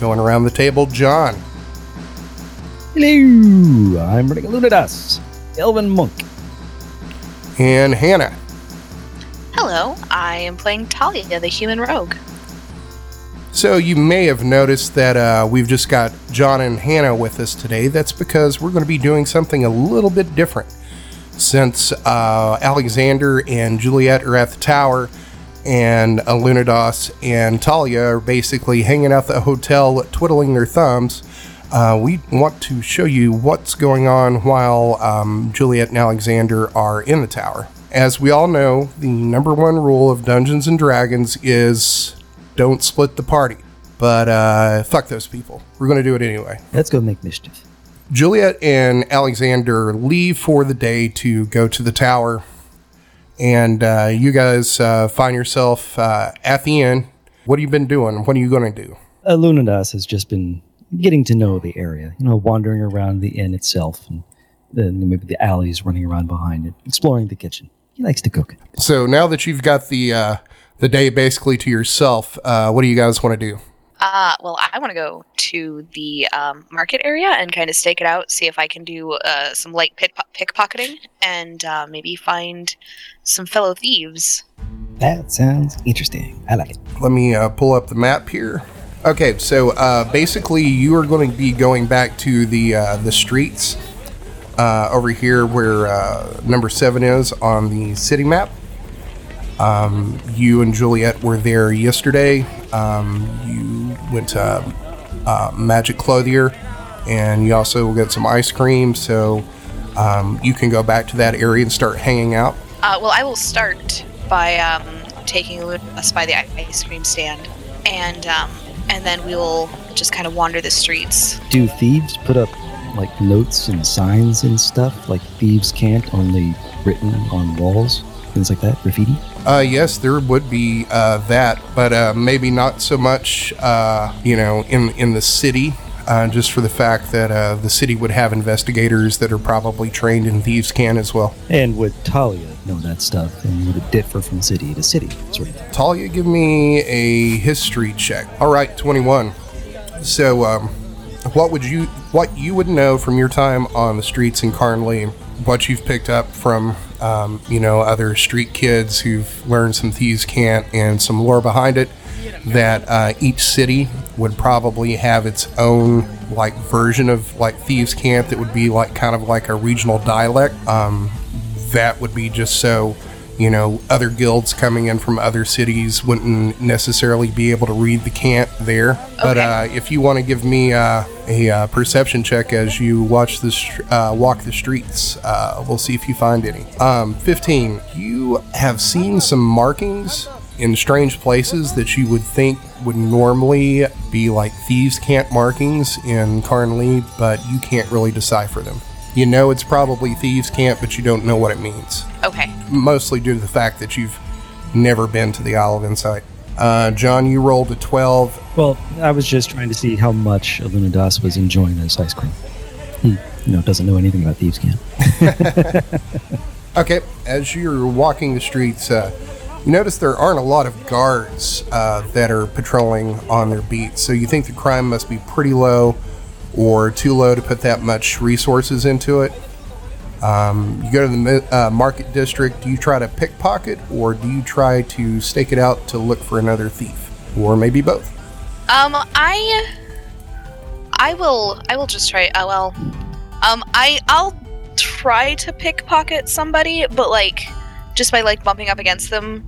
Going around the table, John. Hello, I'm running Lunadas, Elven Monk. And Hannah. Hello, I am playing Talia, the human rogue. So you may have noticed that uh, we've just got John and Hannah with us today. That's because we're going to be doing something a little bit different. Since uh, Alexander and Juliet are at the tower, and Alunados and Talia are basically hanging out the hotel, twiddling their thumbs. Uh, we want to show you what's going on while um, Juliet and Alexander are in the tower. As we all know, the number one rule of Dungeons and Dragons is don't split the party. But uh, fuck those people. We're going to do it anyway. Let's go make mischief. Juliet and Alexander leave for the day to go to the tower and uh, you guys uh, find yourself uh, at the inn. What have you been doing? What are you going to do? Uh, Lunadas has just been getting to know the area, you know, wandering around the inn itself and then maybe the alleys running around behind it, exploring the kitchen. He likes to cook. So now that you've got the uh, the day basically to yourself, uh, what do you guys want to do? Uh, well, I want to go to the um, market area and kind of stake it out, see if I can do uh, some light pick- pickpocketing and uh, maybe find some fellow thieves. That sounds interesting. I like it. Let me uh, pull up the map here. Okay, so uh, basically you are going to be going back to the uh, the streets uh, over here where uh, number seven is on the city map. Um, you and Juliet were there yesterday. Um, you went to uh, Magic Clothier, and you also got some ice cream. So um, you can go back to that area and start hanging out. Uh, well, I will start by um, taking us by the ice cream stand, and um, and then we will just kind of wander the streets. Do thieves put up like notes and signs and stuff like thieves cant only written on walls, things like that, graffiti? Uh, yes, there would be uh, that, but uh, maybe not so much, uh, you know, in in the city. Uh, just for the fact that uh, the city would have investigators that are probably trained in thieves' cant as well. And would Talia know that stuff? And would it differ from city to city, sort of thing? Talia, give me a history check. All right, twenty-one. So, um, what would you what you would know from your time on the streets in Carnley? What you've picked up from um, you know other street kids who've learned some thieves' cant and some lore behind it? That uh, each city would probably have its own like version of like thieves' cant that would be like kind of like a regional dialect. Um, that would be just so you know other guilds coming in from other cities wouldn't necessarily be able to read the cant there but Okay. uh, if you want to give me uh, a uh, perception check as you watch this uh, walk the streets uh, we'll see if you find any um, 15 you have seen some markings in strange places that you would think would normally be like thieves cant markings in Carnley, but you can't really decipher them. You know it's probably thieves cant, but you don't know what it means Okay. mostly due to the fact that you've never been to the Isle of Insight. Uh, John, you rolled a 12. Well, I was just trying to see how much Lunadas was enjoying this ice cream. He, you know, doesn't know anything about thieves' cant. Okay, as you're walking the streets, uh, you notice there aren't a lot of guards uh, that are patrolling on their beat, so you think the crime must be pretty low or too low to put that much resources into it. Um, you go to the uh, market district, do you try to pickpocket or do you try to stake it out to look for another thief? Or maybe both? Um, I, I will, I will just try. Oh well, um, I, I'll try to pickpocket somebody, but like, just by like bumping up against them,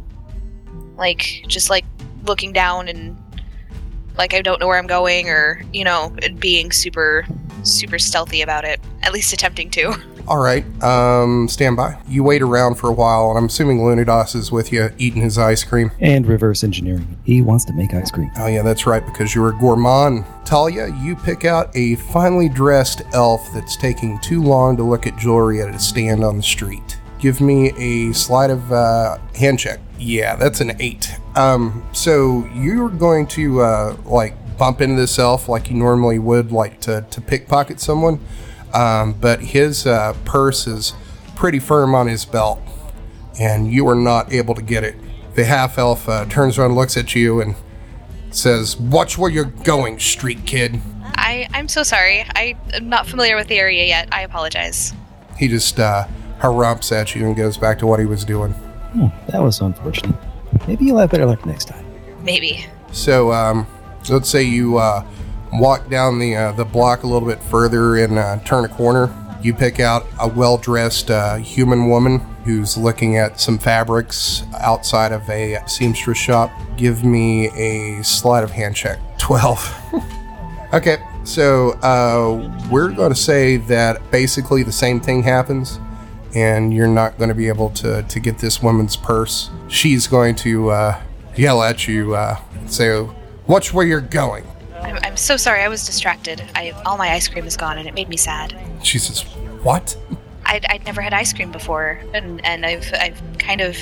like just like looking down and like I don't know where I'm going, or you know, being super super stealthy about it. At least attempting to. All right, um, stand by. You wait around for a while, and I'm assuming Lunadas is with you eating his ice cream. And reverse engineering. He wants to make ice cream. Oh, yeah, that's right, because you're a gourmand. Talia, you pick out a finely dressed elf that's taking too long to look at jewelry at a stand on the street. Give me a sleight of uh, hand check. Yeah, that's an eight. Um, so you're going to uh, like bump into this elf like you normally would, like to to pickpocket someone. Um, but his uh, purse is pretty firm on his belt, and you are not able to get it. The half elf uh, turns around, looks at you, and says, "Watch where you're going, street kid." I I'm so sorry. I am not familiar with the area yet. I apologize. He just uh, harumps at you and goes back to what he was doing. Hmm, that was unfortunate. Maybe you'll have better luck next time. Maybe. So, um, let's say you uh, walk down the uh, the block a little bit further and uh, turn a corner. You pick out a well dressed uh, human woman who's looking at some fabrics outside of a seamstress shop. Give me a sleight of hand check. Twelve. okay, so uh, we're going to say that basically the same thing happens. And you're not going to be able to, to get this woman's purse. She's going to uh, yell at you, uh, and say, Watch where you're going. I'm, I'm so sorry. I was distracted. I all my ice cream is gone, and it made me sad. She says, What? I'd, I'd never had ice cream before, and, and I've I've kind of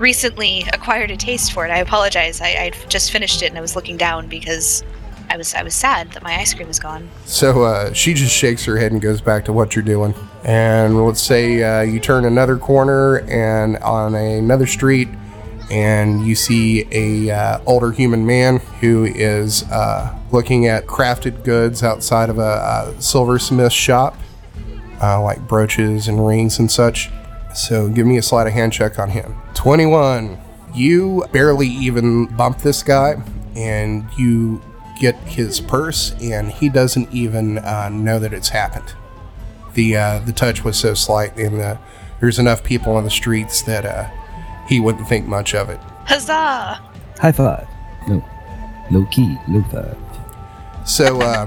recently acquired a taste for it. I apologize. I, I'd just finished it, and I was looking down because I was I was sad that my ice cream was gone. So uh, she just shakes her head and goes back to what you're doing. And let's say uh, you turn another corner and on another street, and you see a uh, older human man who is uh, looking at crafted goods outside of a, a silversmith shop, uh, like brooches and rings and such. So give me a sleight of hand check on him. 21. You barely even bump this guy, and you get his purse, and he doesn't even uh, know that it's happened. The uh, the touch was so slight, and uh, there's enough people on the streets that uh, he wouldn't think much of it. Huzzah! High five. No. Low key. Low five. So uh,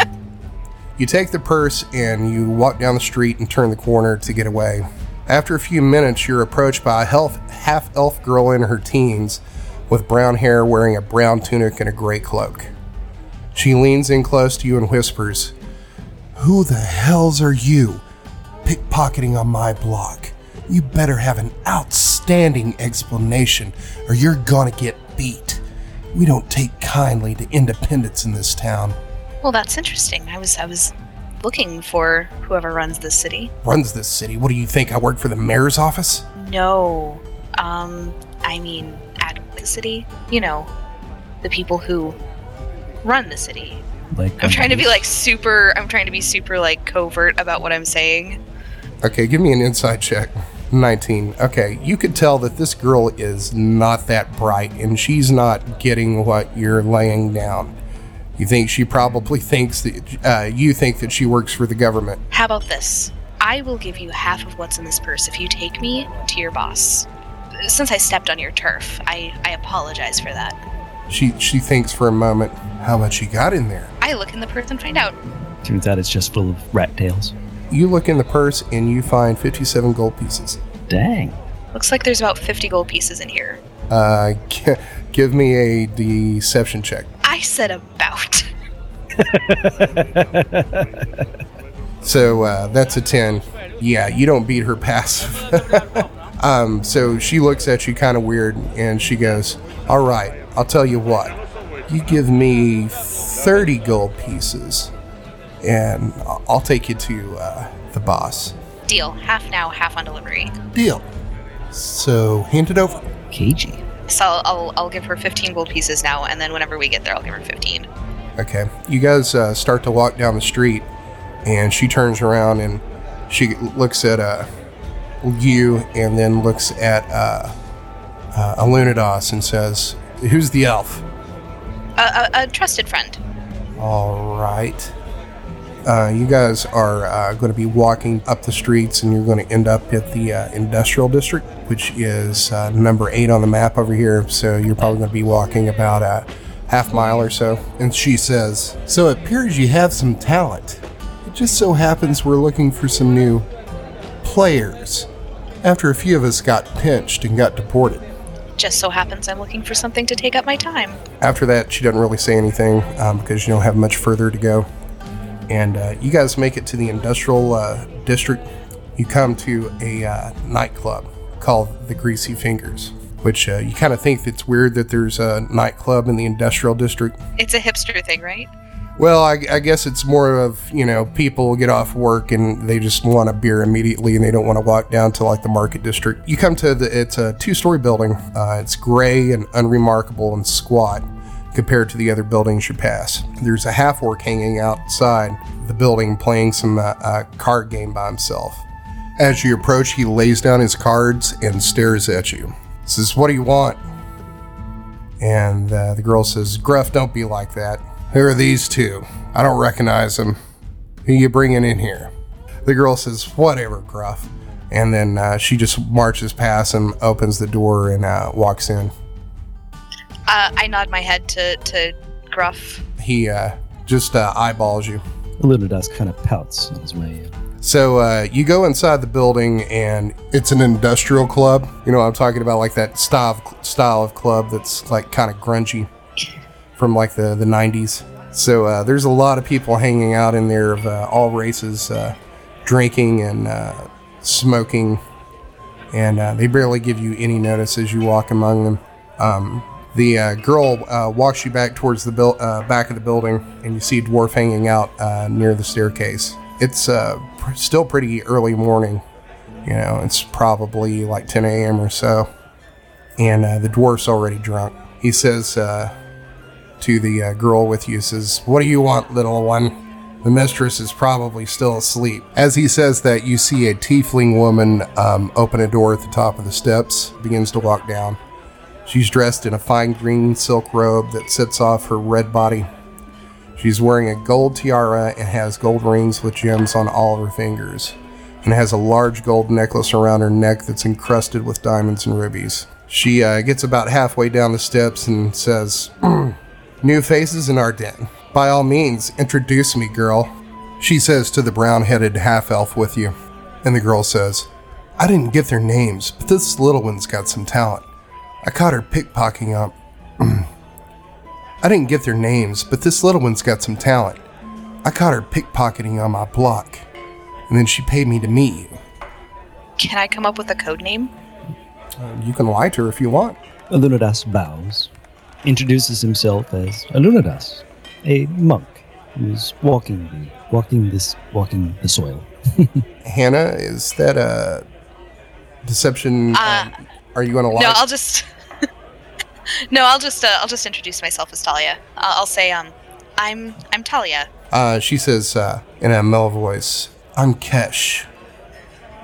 you take the purse and you walk down the street and turn the corner to get away. After a few minutes, you're approached by a health, half elf girl in her teens with brown hair wearing a brown tunic and a gray cloak. She leans in close to you and whispers, Who the hells are you? Pickpocketing on my block. You better have an outstanding explanation or you're gonna get beat. We don't take kindly to independence in this town. Well, that's interesting. I was I was looking for whoever runs this city. runs this city. What do you think? I work for the mayor's office? No, um, I mean at the city, You know, the people who run the city. Like I'm trying to be like super. I'm trying to be super like covert about what I'm saying. Okay, give me an insight check. 19. Okay, you could tell that this girl is not that bright and she's not getting what you're laying down. You think she probably thinks that uh, you think that she works for the government. How about this? I will give you half of what's in this purse if you take me to your boss. Since I stepped on your turf, I, I apologize for that. She she thinks for a moment how much she got in there. I look in the purse and find out. Turns out it's just full of rat tails. You look in the purse and you find 57 gold pieces. Dang. Looks like there's about 50 gold pieces in here. Uh, g- give me a deception check. I said about. So uh, that's a 10. Yeah, you don't beat her passive. um, so she looks at you kind of weird and she goes, All right, I'll tell you what. You give me 30 gold pieces and I- I'll take you to uh, the boss. Deal. Half now, half on delivery. Deal. So hand it over. Cagey. So I'll, I'll, I'll give her 15 gold pieces now, and then whenever we get there, I'll give her 15. Okay. You guys uh, start to walk down the street, and she turns around and she looks at uh, you and then looks at uh, uh, Alunidas and says, Who's the elf? A, a, a trusted friend. All right. Uh, you guys are uh, going to be walking up the streets and you're going to end up at the uh, industrial district, which is uh, number eight on the map over here. So you're probably going to be walking about a half mile or so. And she says, So it appears you have some talent. It just so happens we're looking for some new players after a few of us got pinched and got deported. Just so happens I'm looking for something to take up my time. After that, she doesn't really say anything um, because you don't have much further to go. And uh, you guys make it to the industrial uh, district. You come to a uh, nightclub called the Greasy Fingers, which uh, you kind of think it's weird that there's a nightclub in the industrial district. It's a hipster thing, right? Well, I, I guess it's more of, you know, people get off work and they just want a beer immediately and they don't want to walk down to like the market district. You come to the, it's a two story building. Uh, it's gray and unremarkable and squat compared to the other buildings you pass. There's a half orc hanging outside the building playing some uh, uh, card game by himself. As you approach, he lays down his cards and stares at you. Says, What do you want? And uh, the girl says, Gruff, don't be like that. Who are these two? I don't recognize them. Who you bringing in here? The girl says, Whatever, Gruff. And then uh, she just marches past him, opens the door, and uh, walks in. Uh, I nod my head to, to Gruff. He uh, just uh, eyeballs you. Lunadas kind of pouts on his way in. So uh, you go inside the building, and it's an industrial club. You know what I'm talking about, like that style of, style of club that's like kind of grungy from like the the 90s. So uh, there's a lot of people hanging out in there of uh, all races, uh, drinking and uh, smoking, and uh, they barely give you any notice as you walk among them. Um, the uh, girl walks you back towards the uh, back of the building, and you see a dwarf hanging out near the staircase. It's pr- still pretty early morning. You know, it's probably like 10 a.m. or so, and the dwarf's already drunk. He says to the uh, girl with you, says, "What do you want, little one?" The mistress is probably still asleep. As he says that, you see a tiefling woman um, open a door at the top of the steps, begins to walk down. She's dressed in a fine green silk robe that sits off her red body. She's wearing a gold tiara and has gold rings with gems on all of her fingers, and has a large gold necklace around her neck that's encrusted with diamonds and rubies. She uh, gets about halfway down the steps and says, New faces in our den. By all means, introduce me, girl. She says to the brown headed half elf with you. And the girl says, I didn't get their names, but this little one's got some talent. I caught her pickpocketing up. I didn't get their names, but this little one's got some talent. I caught her pickpocketing on my block. And then she paid me to meet you. Can I come up with a code name? Uh, you can lie to her if you want. Lunadas bows, introduces himself as a Lunadas, a monk who's walking the, walking this walking the soil. Hannah, is that a deception? Uh, um, are you going to lie? No, I'll just. no, I'll just. Uh, I'll just introduce myself as Talia. I'll, I'll say, um, I'm I'm Talia. Uh, she says uh, in a mellow voice, I'm Kesh.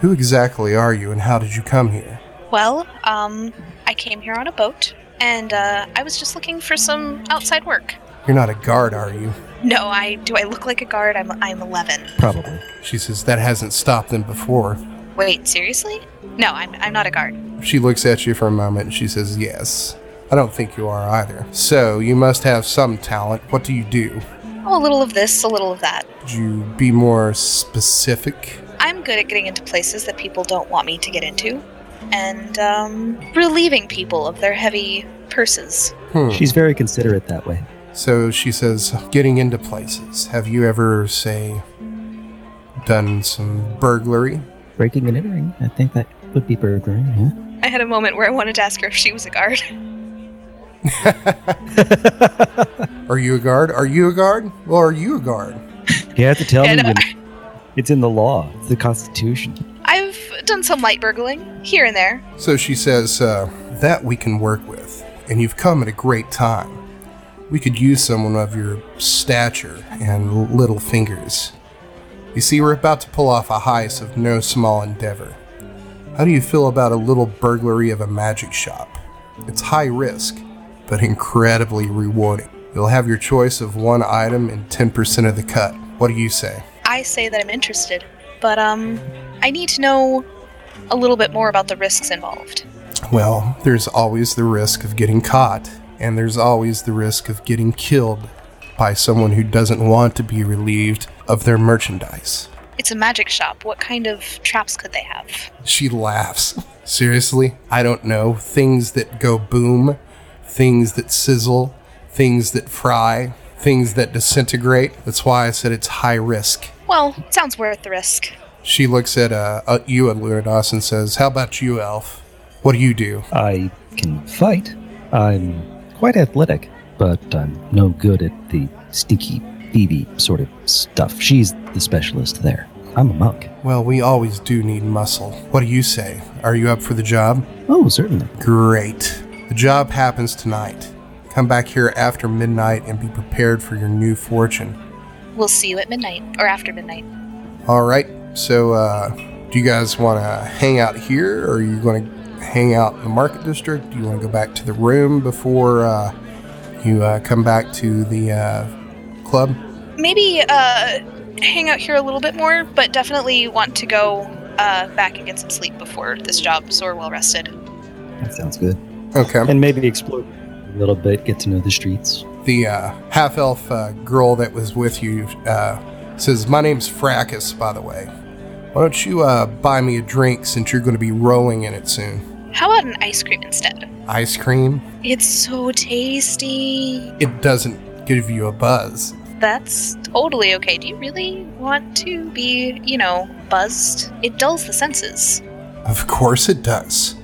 Who exactly are you and how did you come here? Well, um, I came here on a boat, and uh, I was just looking for some outside work. You're not a guard, are you? No, I do. I look like a guard. I'm I'm 11. Probably. She says, That hasn't stopped them before. Wait, seriously? No, I'm I'm not a guard. She looks at you for a moment and she says, Yes. I don't think you are either. So, you must have some talent. What do you do? Oh, a little of this, a little of that. Could you be more specific? I'm good at getting into places that people don't want me to get into, and um, relieving people of their heavy purses. Hmm. She's very considerate that way. So she says, getting into places. Have you ever, say, done some burglary? Breaking and entering. I think that would be burglary. Yeah. I had a moment where I wanted to ask her if she was a guard. Are you a guard? Are you a guard? Well, are you a guard? You have to tell And, me. uh, when- It's in the law. It's the Constitution. I've done some light burgling here and there. So she says, uh, that we can work with, and you've come at a great time. We could use someone of your stature and little fingers. You see, we're about to pull off a heist of no small endeavor. How do you feel about a little burglary of a magic shop? It's high risk, but incredibly rewarding. You'll have your choice of one item and 10% of the cut. What do you say? I say that I'm interested, but um, I need to know a little bit more about the risks involved. Well, there's always the risk of getting caught, and there's always the risk of getting killed by someone who doesn't want to be relieved of their merchandise. It's a magic shop. What kind of traps could they have? She laughs. Seriously? I don't know. Things that go boom, things that sizzle, things that fry, things that disintegrate. That's why I said it's high risk. Well, sounds worth the risk. She looks at uh, uh, you, Alunidas, and says, How about you, Elf? What do you do? I can fight. I'm quite athletic, but I'm no good at the sneaky, thievy sort of stuff. She's the specialist there. I'm a monk. Well, we always do need muscle. What do you say? Are you up for the job? Oh, certainly. Great. The job happens tonight. Come back here after midnight and be prepared for your new fortune. We'll see you at midnight or after midnight. All right. So, uh, do you guys want to hang out here, or are you going to hang out in the market district? Do you want to go back to the room before uh, you uh, come back to the uh, club? Maybe uh, hang out here a little bit more, but definitely want to go uh, back and get some sleep before this job, so we're well rested. That sounds good. Okay. And maybe explore a little bit, get to know the streets. the uh, half elf uh, girl that was with you uh, says, My name's Fracas, by the way. Why don't you uh, buy me a drink since you're going to be rowing in it soon? How about an ice cream instead? Ice cream? It's so tasty. It doesn't give you a buzz. That's totally okay. Do you really want to be, you know, buzzed? It dulls the senses. Of course it does.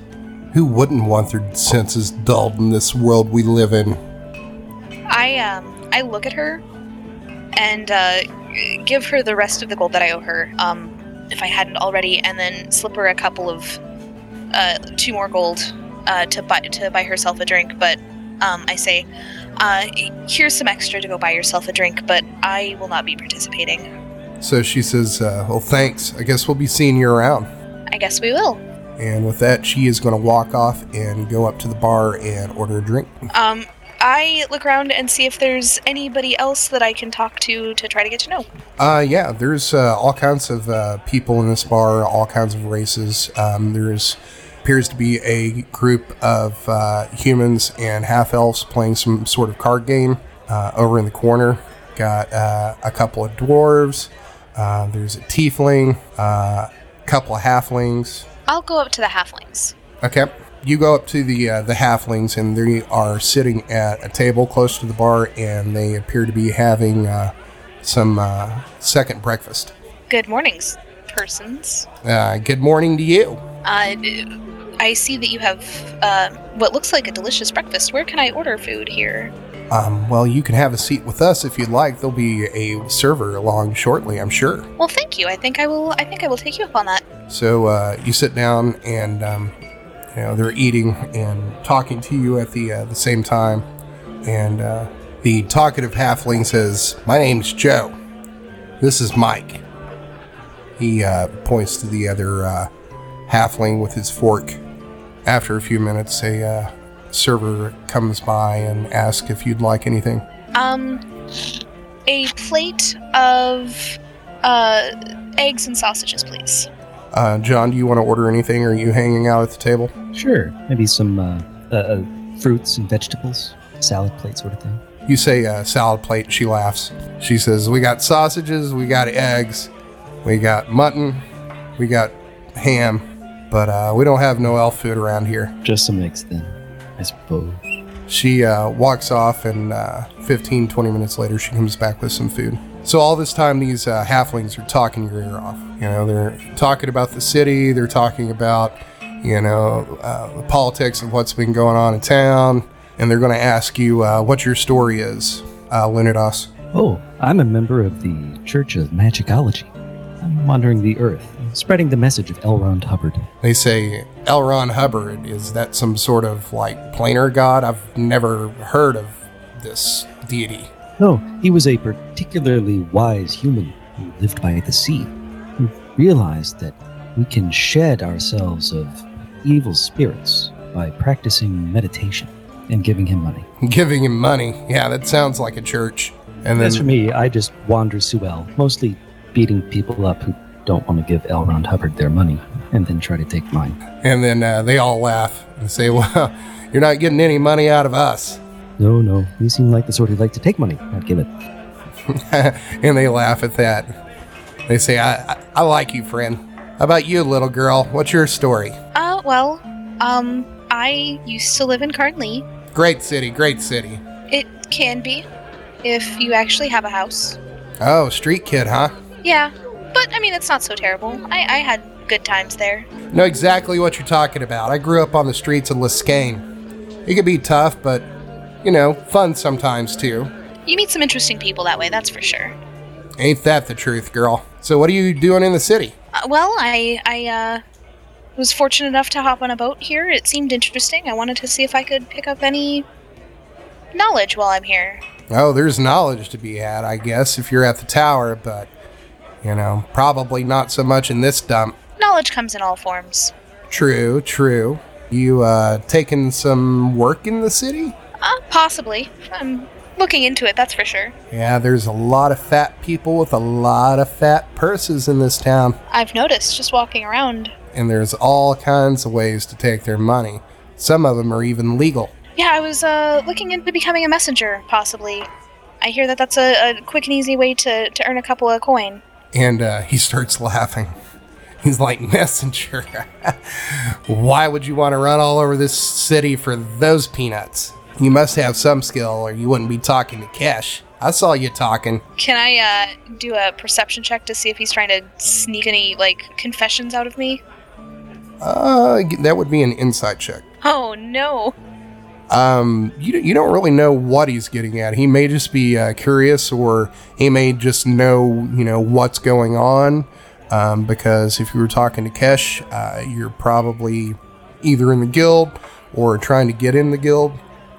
Who wouldn't want their senses dulled in this world we live in? I um I look at her and uh, give her the rest of the gold that I owe her, um, if I hadn't already, and then slip her a couple of uh, two more gold uh, to buy to buy herself a drink. But um, I say, uh, here's some extra to go buy yourself a drink, but I will not be participating. So she says, uh, Well, thanks. I guess we'll be seeing you around. I guess we will. And with that, she is going to walk off and go up to the bar and order a drink. Um, I look around and see if there's anybody else that I can talk to to try to get to know. Uh, yeah, there's uh, all kinds of uh, people in this bar, all kinds of races. Um, there's appears to be a group of uh, humans and half elves playing some sort of card game uh, over in the corner. Got uh, a couple of dwarves. Uh, there's a tiefling, a couple of halflings. I'll go up to the halflings. Okay. You go up to the uh, the halflings, and they are sitting at a table close to the bar, and they appear to be having uh, some uh, second breakfast. Good mornings, persons. Uh, good morning to you. Uh, I see that you have uh, what looks like a delicious breakfast. Where can I order food here? Um, well, you can have a seat with us if you'd like. There'll be a server along shortly, I'm sure. Well, thank you. I think I will. I think I will take you up on that. So uh, you sit down, and um, you know they're eating and talking to you at the uh, the same time. And uh, the talkative halfling says, "My name's Joe. This is Mike." He uh, points to the other uh, halfling with his fork. After a few minutes, a uh, server comes by and asks if you'd like anything. Um, a plate of uh eggs and sausages, please. Uh, John, do you want to order anything? Or are you hanging out at the table? Sure. Maybe some uh, uh, uh, fruits and vegetables, salad plate sort of thing. You say uh, salad plate. She laughs. She says, "We got sausages, we got eggs, we got mutton, we got ham, but uh, we don't have no elf food around here." Just some eggs then, I suppose. She uh, walks off, and uh, 15, 20 minutes later, she comes back with some food. So all this time, these uh, halflings are talking your ear off. You know, they're talking about the city. They're talking about, you know, uh, the politics of what's been going on in town, and they're going to ask you uh, what your story is, uh, Lunadas. Oh, I'm a member of the Church of Magicology. I'm wandering the earth, spreading the message of L. Ron Hubbard. They say L. Ron Hubbard. Is that some sort of like planar god? I've never heard of this deity. No, he was a particularly wise human who lived by the sea, who realized that we can shed ourselves of evil spirits by practicing meditation and giving him money. Giving him money. Yeah, that sounds like a church. And then As for me, I just wander Suel, mostly beating people up who don't want to give L. Ron Hubbard their money and then try to take mine. And then uh, they all laugh and say, Well, you're not getting any money out of us. No, no, you seem like the sort who'd like to take money, not give it. and they laugh at that. They say, I, I, I like you, friend. How about you, little girl? What's your story? Uh, well, um, I used to live in Carnley. Great city, great city. It can be, if you actually have a house. Oh, street kid, huh? Yeah, but I mean, it's not so terrible. I, I had good times there. Know exactly what you're talking about. I grew up on the streets of Liskane. It could be tough, but, you know, fun sometimes too. You meet some interesting people that way, that's for sure. Ain't that the truth, girl? So, what are you doing in the city? Uh, well, I I uh, was fortunate enough to hop on a boat here. It seemed interesting. I wanted to see if I could pick up any knowledge while I'm here. Oh, there's knowledge to be had, I guess, if you're at the tower, but, you know, probably not so much in this dump. Knowledge comes in all forms. True, true. You, uh, taking some work in the city? Uh, possibly. I'm looking into it, that's for sure. Yeah, there's a lot of fat people with a lot of fat purses in this town. I've noticed just walking around. And there's all kinds of ways to take their money. Some of them are even legal. Yeah, I was uh, looking into becoming a messenger, possibly. I hear that that's a, a quick and easy way to, to earn a couple of coin. And uh, he starts laughing. He's like, Messenger. Why would you want to run all over this city for those peanuts? You must have some skill, or you wouldn't be talking to Kesh. I saw you talking. Can I uh, do a perception check to see if he's trying to sneak any like confessions out of me? Uh, that would be an insight check. Oh no! Um, you you don't really know what he's getting at. He may just be uh, curious, or he may just know you know what's going on. Um, because if you were talking to Kesh, uh, you're probably either in the guild or trying to get in the guild,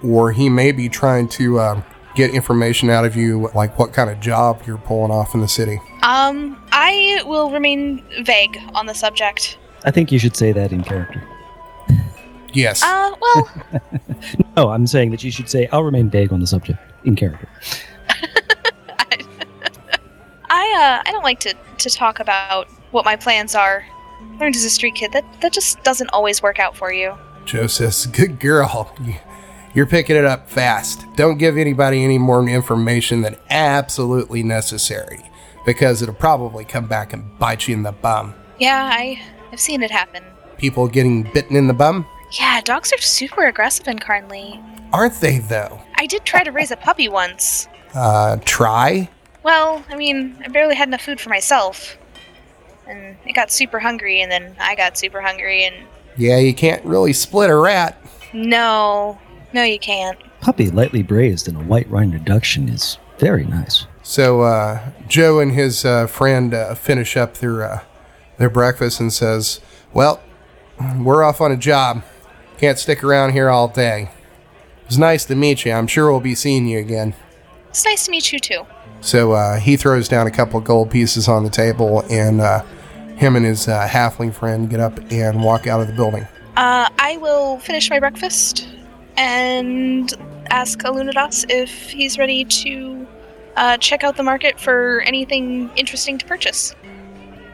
or he may be trying to um, get information out of you, like what kind of job you're pulling off in the city. Um, I will remain vague on the subject. I think you should say that in character. Yes. Uh, well, No, I'm saying that you should say, I'll remain vague on the subject in character. I uh, I don't like to to talk about what my plans are. Learned as a street kid that that just doesn't always work out for you. Joe says, "Good girl." You- You're picking it up fast. Don't give anybody any more information than absolutely necessary, because it'll probably come back and bite you in the bum. Yeah, I I've seen it happen. People getting bitten in the bum? Yeah, dogs are super aggressive in Carnley. Aren't they, though? I did try to raise a puppy once. Uh, try? Well, I mean, I barely had enough food for myself. And it got super hungry, and then I got super hungry, and Yeah, you can't really split a rat. no, no, you can't. Puppy lightly braised in a white wine reduction is very nice. So uh, Joe and his uh, friend uh, finish up their uh, their breakfast and says, "Well, we're off on a job. Can't stick around here all day. It was nice to meet you. I'm sure we'll be seeing you again." It's nice to meet you too. So uh, he throws down a couple of gold pieces on the table, and uh, him and his uh, halfling friend get up and walk out of the building. Uh, I will finish my breakfast and ask Alunadas if he's ready to uh, check out the market for anything interesting to purchase.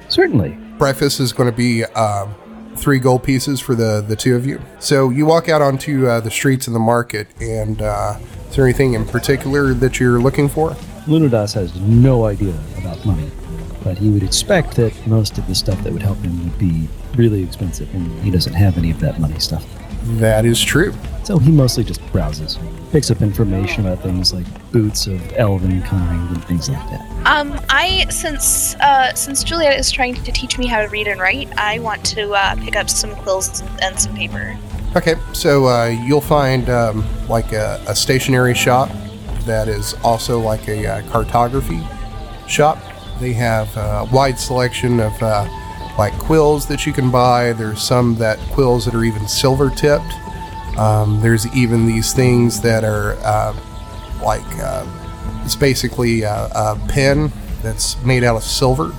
Certainly. breakfast is going to be um, three gold pieces for the the two of you. So you walk out onto uh, the streets of the market, and uh, is there anything in particular that you're looking for? Lunadas has no idea about money, but he would expect that most of the stuff that would help him would be really expensive, and he doesn't have any of that money stuff. That is true. So he mostly just browses, picks up information about things like boots of elven kind and things like that. Um, I since uh, since Juliet is trying to teach me how to read and write, I want to uh, pick up some quills and some paper. Okay, so uh, you'll find um, like a, a stationery shop that is also like a uh, cartography shop. They have a wide selection of uh, like quills that you can buy. There's some that quills that are even silver tipped. Um, there's even these things that are uh, like uh, it's basically a, a pen that's made out of silver.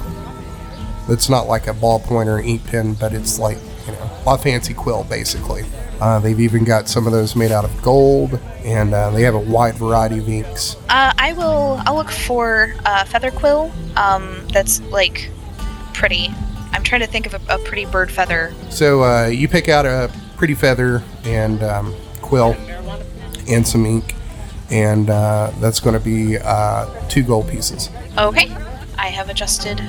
It's not like a ballpoint or an ink pen, but it's like you know, a fancy quill, basically. Uh, they've even got some of those made out of gold, and uh, they have a wide variety of inks. Uh, I will. I'll look for a feather quill. Um, that's like pretty. I'm trying to think of a, a pretty bird feather. So uh, you pick out a pretty feather and um, quill and some ink, and uh, that's going to be uh, two gold pieces. Okay, I have adjusted.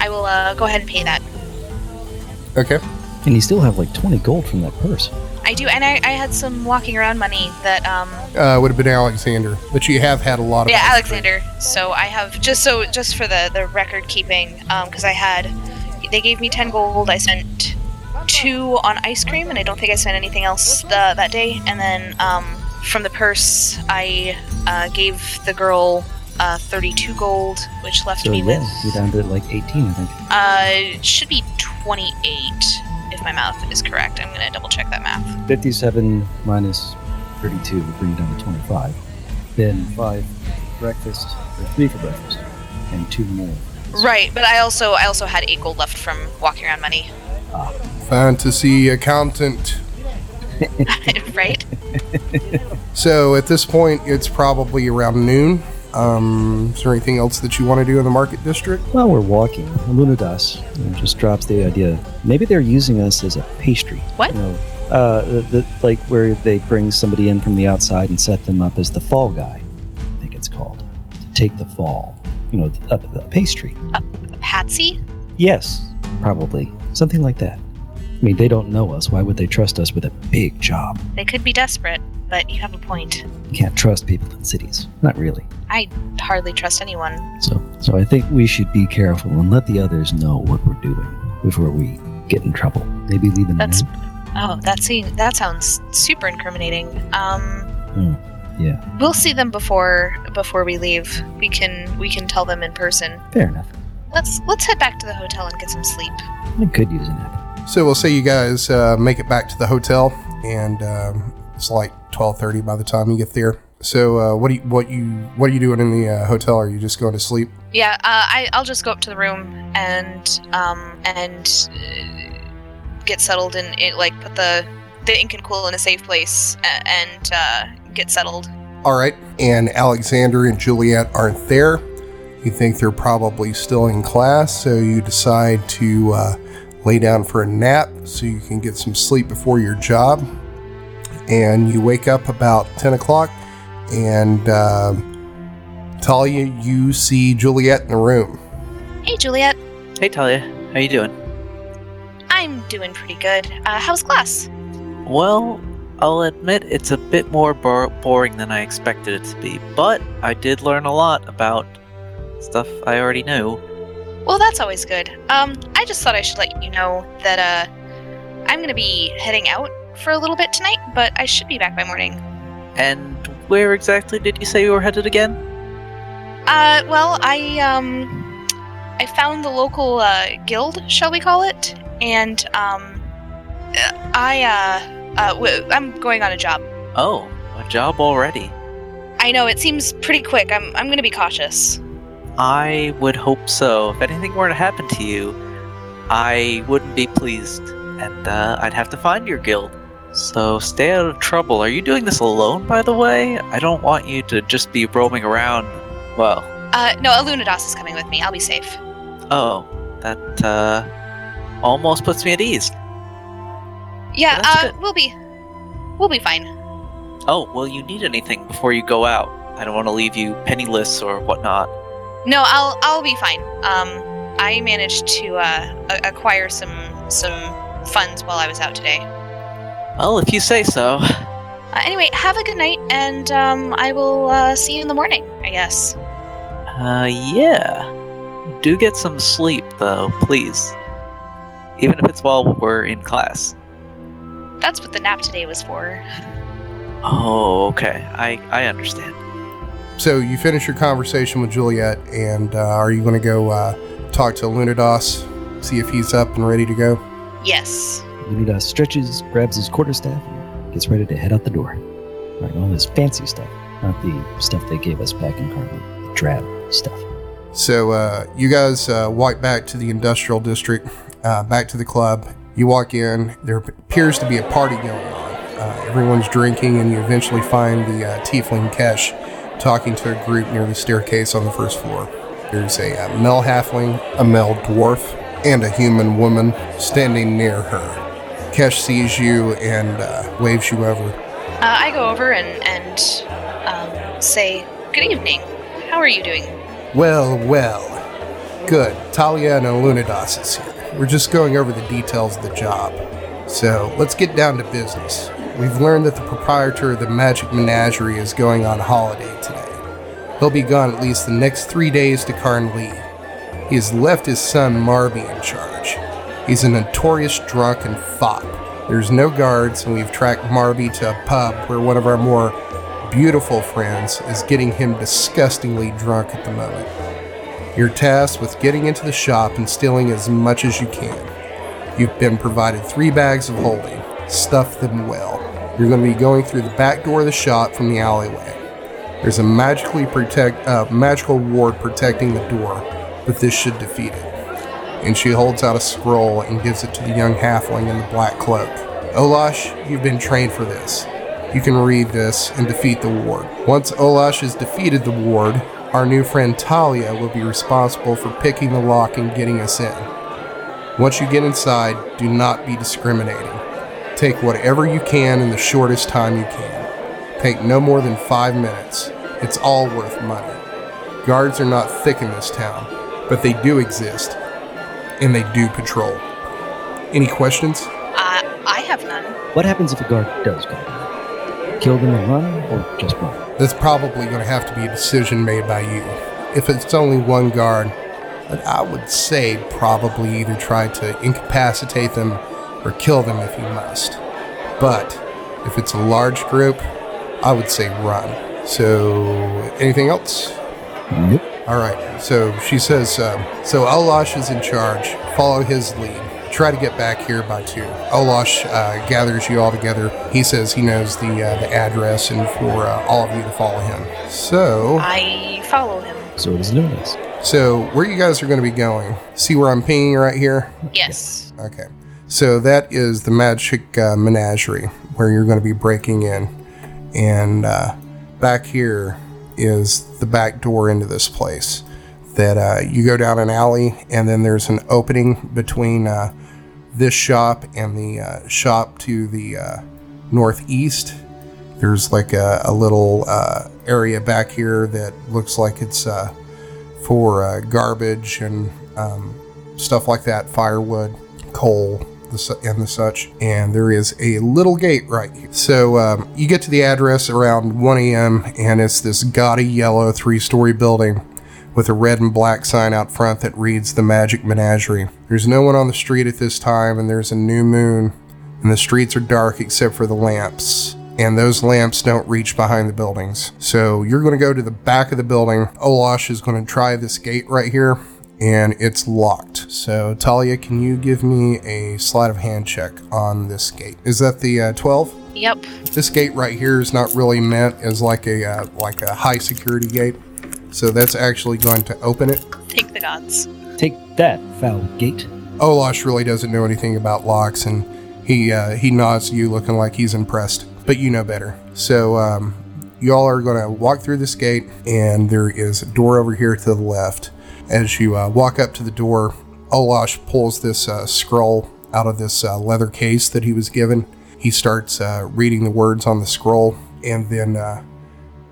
I will uh, go ahead and pay that. Okay. And you still have like 20 gold from that purse. I do, and I, I had some walking around money that um Uh, would have been Alexander, but you have had a lot of. yeah Alexander. So I have just so just for the the record keeping um because I had they gave me ten gold. I spent two on ice cream, and I don't think I spent anything else the, that day. And then um from the purse I uh, gave the girl uh 32 gold, which left So me yeah, with you're down to like 18, I think. uh it should be 28 if my math is correct. I'm gonna double check that math. 57 minus 32 would bring you down to 25. Then 5 breakfast, or 3 for breakfast, and 2 more. Right, but I also I also had eight gold left from walking around money. Fantasy accountant. right? So at this point, it's probably around noon. Um, is there anything else that you want to do in the market district? While we're walking, Lunadas you just drops the idea maybe they're using us as a pastry. What? You know, uh, the, the, like where they bring somebody in from the outside and set them up as the fall guy, I think it's called, to take the fall. You know, a, pastry. a pastry. Patsy? Yes, probably. Something like that. I mean, they don't know us. Why would they trust us with a big job? They could be desperate, but you have a point. You can't trust people in cities. Not really. I hardly trust anyone. So, so I think we should be careful and let the others know what we're doing before we get in trouble. Maybe leave them That's- Oh, that seems that sounds super incriminating. Um, Yeah, we'll see them before before we leave. We can we can tell them in person. fair enough. Let's let's head back to the hotel and get some sleep. I could use a nap. So we'll say you guys uh, make it back to the hotel, and um, it's like twelve thirty by the time you get there. So uh, what do you what you what are you doing in the uh, hotel? Are you just going to sleep? Yeah, uh, I I'll just go up to the room and um and uh, get settled and it, like put the the ink and cool in a safe place and uh, get settled. All right. And Alexander and Juliet aren't there. You think they're probably still in class, so you decide to uh, lay down for a nap so you can get some sleep before your job. And you wake up about 10 o'clock, and um, Talia, you see Juliet in the room. Hey, Juliet. Hey Talia, how you doing? I'm doing pretty good. Uh, how's class? Well, I'll admit it's a bit more bor- boring than I expected it to be, but I did learn a lot about stuff I already know. Well, that's always good. Um, I just thought I should let you know that uh, I'm gonna be heading out for a little bit tonight, but I should be back by morning. And where exactly did you say you were headed again? Uh, well, I um, I found the local uh, guild, shall we call it, and um, uh, I uh, uh, w- I'm going on a job. Oh, a job already. I know it seems pretty quick. I'm I'm gonna be cautious. I would hope so. If anything were to happen to you, I wouldn't be pleased, and uh, I'd have to find your guild. So stay out of trouble. Are you doing this alone, by the way? I don't want you to just be roaming around. Well, Uh, no, Alunadas is coming with me. I'll be safe. oh, that uh, almost puts me at ease. Yeah, uh, we'll be we'll be fine. Oh, well, you need anything before you go out. I don't want to leave you penniless or whatnot. No, I'll I'll be fine. Um, I managed to uh, acquire some some funds while I was out today. Well, if you say so. Uh, anyway, have a good night, and um, I will uh, see you in the morning. I guess. Uh, yeah. Do get some sleep, though, please. Even if it's while we're in class. That's what the nap today was for. Oh, okay. I, I understand. So you finish your conversation with Juliet, and uh, are you going to go uh, talk to Lunadas, see if he's up and ready to go? Yes. Lunadas stretches, grabs his quarterstaff, and gets ready to head out the door. Right, all this fancy stuff, not the stuff they gave us back in Carmen, the drab stuff. So uh, you guys uh, walk back to the industrial district, uh, back to the club, You walk in, there appears to be a party going on. Uh, everyone's drinking, and you eventually find the uh, tiefling Kesh talking to a group near the staircase on the first floor. There's a uh, male halfling, a male dwarf, and a human woman standing near her. Kesh sees you and uh, waves you over. Uh, I go over and, and um, say, Good evening. How are you doing? Well, well. Good. Talia and Alunidas is here. We're just going over the details of the job. So let's get down to business. We've learned that the proprietor of the Magic Menagerie is going on holiday today. He'll be gone at least the next three days to Karn Lee. He has left his son Marby in charge. He's a notorious drunk and fop. There's no guards, and we've tracked Marby to a pub where one of our more beautiful friends is getting him disgustingly drunk at the moment. You're tasked with getting into the shop and stealing as much as you can. You've been provided three bags of holding. Stuff them well. You're going to be going through the back door of the shop from the alleyway. There's a magically protect, uh, magical ward protecting the door, but this should defeat it. And she holds out a scroll and gives it to the young halfling in the black cloak. Olash, you've been trained for this. You can read this and defeat the ward. Once Olash has defeated the ward, our new friend Talia will be responsible for picking the lock and getting us in. Once you get inside, do not be discriminating. Take whatever you can in the shortest time you can. Take no more than five minutes. It's all worth money. Guards are not thick in this town, but they do exist, and they do patrol. Any questions? Uh, I have none. What happens if a guard does come? Kill them and run, or just run? That's probably going to have to be a decision made by you. If it's only one guard, then I would say probably either try to incapacitate them or kill them if you must. But if it's a large group, I would say run. So, anything else? Nope. All right. So she says, um, so Olash is in charge. Follow his lead. Try to get back here by two. Olash uh, gathers you all together. He says he knows the uh, the address and for uh, all of you to follow him. So, I follow him. So does Lunas. so where you guys are going to be going? See where I'm pinging right here? Yes. Okay. So that is the Magic uh, Menagerie where you're going to be breaking in. And uh, back here is the back door into this place. That uh, you go down an alley, and then there's an opening between uh, this shop and the uh, shop to the uh, northeast. There's like a, a little area back here that looks like it's for garbage and um, stuff like that, firewood, coal, and the such. And there is a little gate right here. So um, you get to the address around 1 a.m., and it's this gaudy yellow three story building with a red and black sign out front that reads the Magic Menagerie. There's no one on the street at this time, and there's a new moon, and the streets are dark except for the lamps. And those lamps don't reach behind the buildings. So you're going to go to the back of the building. Olash is going to try this gate right here, and it's locked. So Talia, can you give me a sleight of hand check on this gate? Is that the uh, 12? Yep. This gate right here is not really meant as like a uh, like a high security gate. So that's actually going to open it. Take the gods. Take that, foul gate. Olash really doesn't know anything about locks, and he uh, he nods to you, looking like he's impressed. But you know better. So um, y'all are going to walk through this gate, and there is a door over here to the left. As you uh, walk up to the door, Olash pulls this uh, scroll out of this uh, leather case that he was given. He starts uh, reading the words on the scroll, and then uh,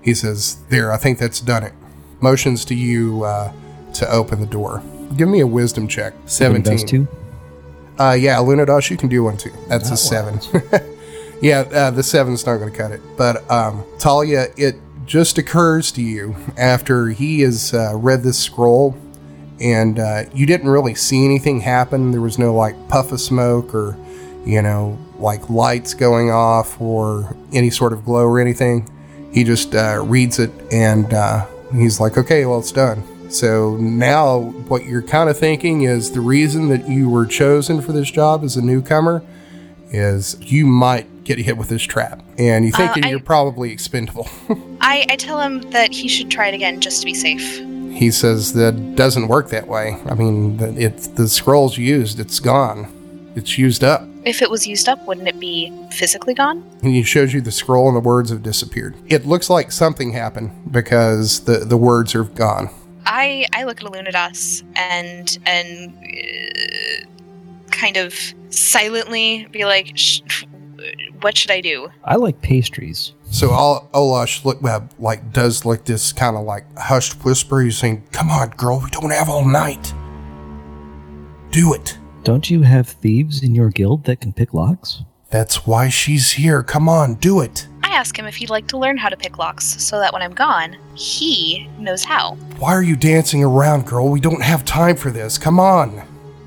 he says, "There, I think that's done it." Motions to you uh, to open the door. Give me a wisdom check. Seventeen. Two. Uh, yeah, Lunadas, you can do one too. That's a That seven. yeah, uh, the seven's not going to cut it. But um, Talia, it just occurs to you after he has uh, read this scroll, and uh, you didn't really see anything happen. There was no like puff of smoke or, you know, like lights going off or any sort of glow or anything. He just uh, reads it and uh, he's like, okay, well, it's done. So now what you're kind of thinking is the reason that you were chosen for this job as a newcomer is you might get hit with this trap. And you think Uh, that I- you're probably expendable. I, I tell him that he should try it again just to be safe. He says that doesn't work that way. I mean, the- it's the scroll's used, it's gone. It's used up. If it was used up, wouldn't it be physically gone? And he shows you the scroll and the words have disappeared. It looks like something happened because the, the words are gone. I I look at Illuminatus and and uh, kind of silently be like, Sh- "What should I do?" I like pastries. So all Olash look well, like does like this kind of like hushed whisper. He's saying, "Come on, girl, we don't have all night. Do it." Don't you have thieves in your guild that can pick locks? That's why she's here. Come on, do it. I ask him if he'd like to learn how to pick locks, so that when I'm gone, he knows how. Why are you dancing around, girl? We don't have time for this. Come on.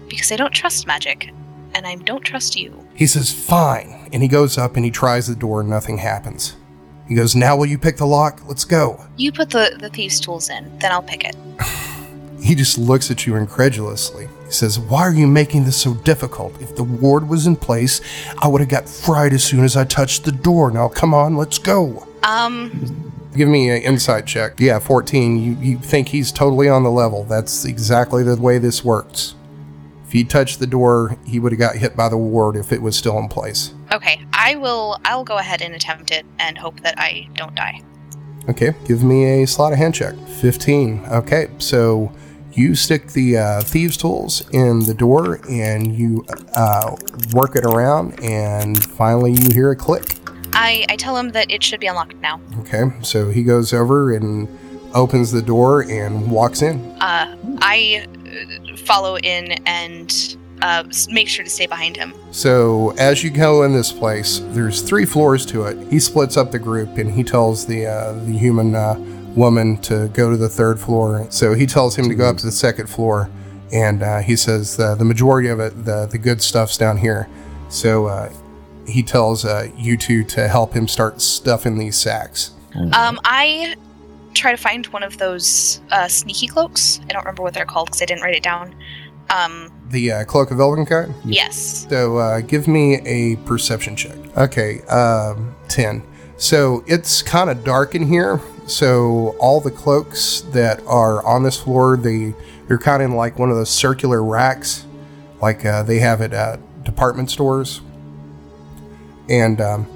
Because I don't trust magic, and I don't trust you. He says, Fine. And he goes up and he tries the door and nothing happens. He goes, Now will you pick the lock? Let's go. You put the the thieves' tools in, then I'll pick it. He just looks at you incredulously. He says, Why are you making this so difficult? If the ward was in place, I would have got fried as soon as I touched the door. Now, come on, let's go. Um, Give me an insight check. Yeah, 14. You, you think he's totally on the level. That's exactly the way this works. If he touched the door, he would have got hit by the ward if it was still in place. Okay, I will. I'll go ahead and attempt it and hope that I don't die. Okay, give me a sleight of hand check. 15. Okay, so you stick the uh, thieves' tools in the door and you uh, work it around, and finally you hear a click. I I tell him that it should be unlocked now. Okay, so he goes over and opens the door and walks in. Uh, I uh, follow in and uh, make sure to stay behind him. So as you go in this place, there's three floors to it. He splits up the group and he tells the uh, the human uh, woman to go to the third floor. So he tells him to go up to the second floor, and uh, he says uh, the majority of it, the the good stuff's down here. So uh, he tells uh, you two to help him start stuffing these sacks. Um, I try to find one of those uh, sneaky cloaks. I don't remember what they're called because I didn't write it down. Um, The uh, cloak of Elvenkind. yes. So uh, give me a perception check. Okay, um, 10. So it's kind of dark in here. So all the cloaks that are on this floor, they they're kind of like one of those circular racks, like uh, they have it at uh, department stores. And um,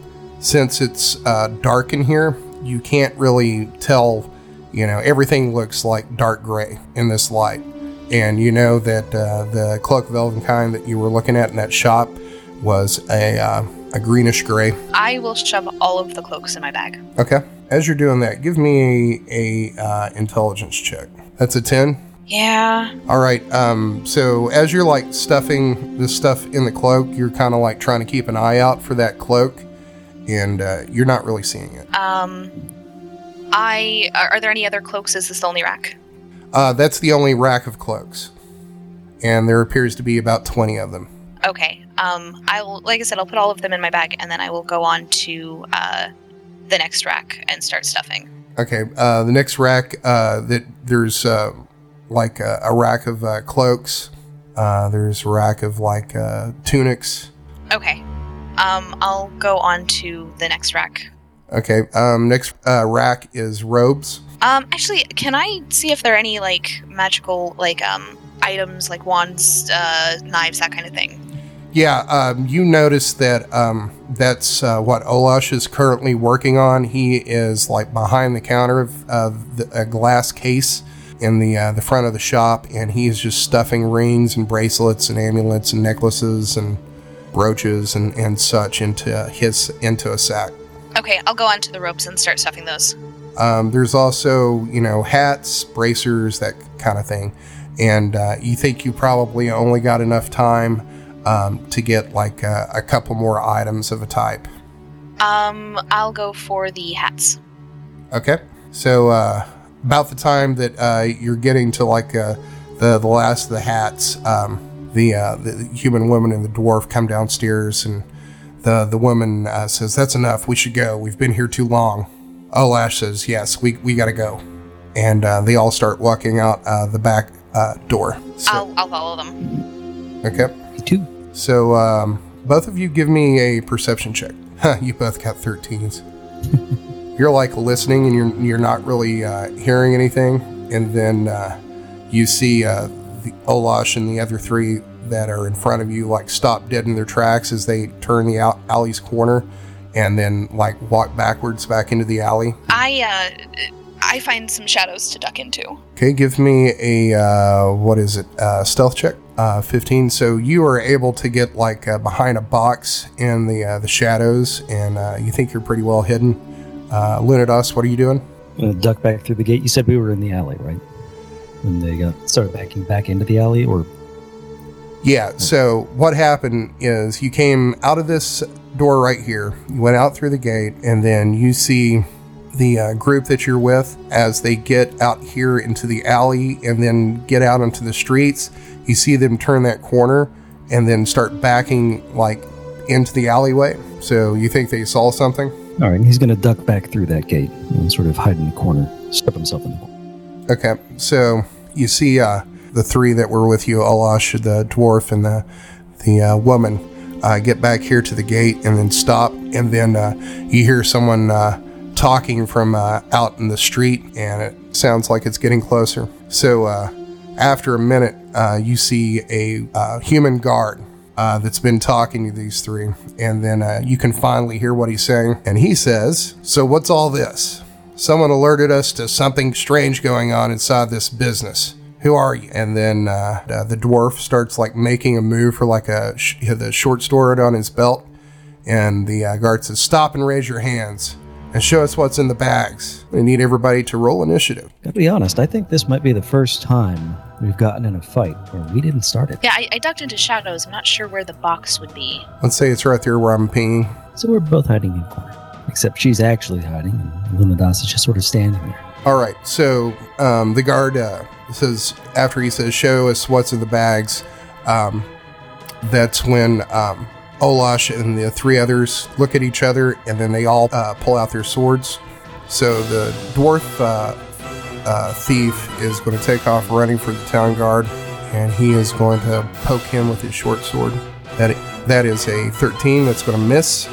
since it's uh, dark in here, you can't really tell. You know, everything looks like dark gray in this light and you know that uh, the cloak of Elvenkind that you were looking at in that shop was a uh, a greenish gray. I will shove all of the cloaks in my bag. Okay. As you're doing that, give me a, a uh, intelligence check. That's a ten. Yeah. All right. Um. So as you're like stuffing the stuff in the cloak, you're kind of like trying to keep an eye out for that cloak, and uh, you're not really seeing it. Um, I are, are there any other cloaks? Is this the only rack? Uh, that's the only rack of cloaks, and there appears to be about twenty of them. Okay. Um, I will, like I said, I'll put all of them in my bag, and then I will go on to uh, the next rack and start stuffing. Okay, uh, the next rack, uh, that there's uh, like a, a rack of uh, cloaks. Uh, there's a rack of like uh, tunics. Okay. Um, I'll go on to the next rack. Okay, um, next uh, rack is robes. Um, actually, can I see if there are any like magical like um items like wands, uh, knives, that kind of thing? Yeah, um, you notice that um, that's uh, what Olash is currently working on. He is like behind the counter of, of the, a glass case in the uh, the front of the shop, and he is just stuffing rings and bracelets and amulets and necklaces and brooches and, and such into his into a sack. Okay, I'll go on to the ropes and start stuffing those. Um, there's also, you know, hats, bracers, that kind of thing. And uh, you think you probably only got enough time um, to get like uh, a couple more items of a type. Um, I'll go for the hats. Okay. So uh, about the time that uh, you're getting to like uh, the the last of the hats, um, the uh, the human woman and the dwarf come downstairs, and the the woman uh, says, "That's enough. We should go. We've been here too long." Olash says, "Yes, we we got to go," and uh, they all start walking out uh, the back uh, door. So, I'll I'll follow them. okay. Me too. So um, both of you give me a perception check. Huh, you both got 13s. you're like listening and you're you're not really uh, hearing anything, and then uh, you see uh, the Olash and the other three that are in front of you like stop dead in their tracks as they turn the al- alley's corner and then like walk backwards back into the alley. I uh, I find some shadows to duck into. Okay, give me a uh, what is it? Uh, stealth check. Uh, 15. So you are able to get like uh, behind a box in the uh, the shadows, and uh, you think you're pretty well hidden. Uh, Lunadas, what are you doing? Uh, duck back through the gate. You said we were in the alley, right? When they got started backing back into the alley, or Yeah. So what happened is you came out of this door right here. You went out through the gate, and then you see the uh, group that you're with as they get out here into the alley and then get out onto the streets. You see them turn that corner and then start backing like into the alleyway. So you think they saw something? all right, he's going to duck back through that gate and sort of hide in the corner, step himself in the corner. Okay, so you see uh, the three that were with you, Olash, the dwarf, and the the uh, woman, uh, get back here to the gate and then stop, and then uh, you hear someone uh, talking from uh, out in the street, and it sounds like it's getting closer. So uh, after a minute, you see a human guard. That's been talking to these three, and then you can finally hear what he's saying. And he says, So, what's all this? Someone alerted us to something strange going on inside this business. Who are you? And then uh, uh, the dwarf starts like making a move for like a sh- the short sword on his belt, and the uh, guard says, "Stop and raise your hands and show us what's in the bags." We need everybody to roll initiative. Gotta be honest, I think this might be the first time we've gotten in a fight where we didn't start it. Yeah, I, I ducked into shadows. I'm not sure where the box would be. Let's say it's right there where I'm pinging. So we're both hiding in a corner. Except she's actually hiding, and Lunadas is just sort of standing there. All right, so um, the guard uh, says after he says, "Show us what's in the bags." Um, that's when um, Olash and the three others look at each other, and then they all uh, pull out their swords. So the dwarf uh, uh, thief is going to take off running for the town guard, and he is going to poke him with his short sword. That that is a thirteen. That's going to miss.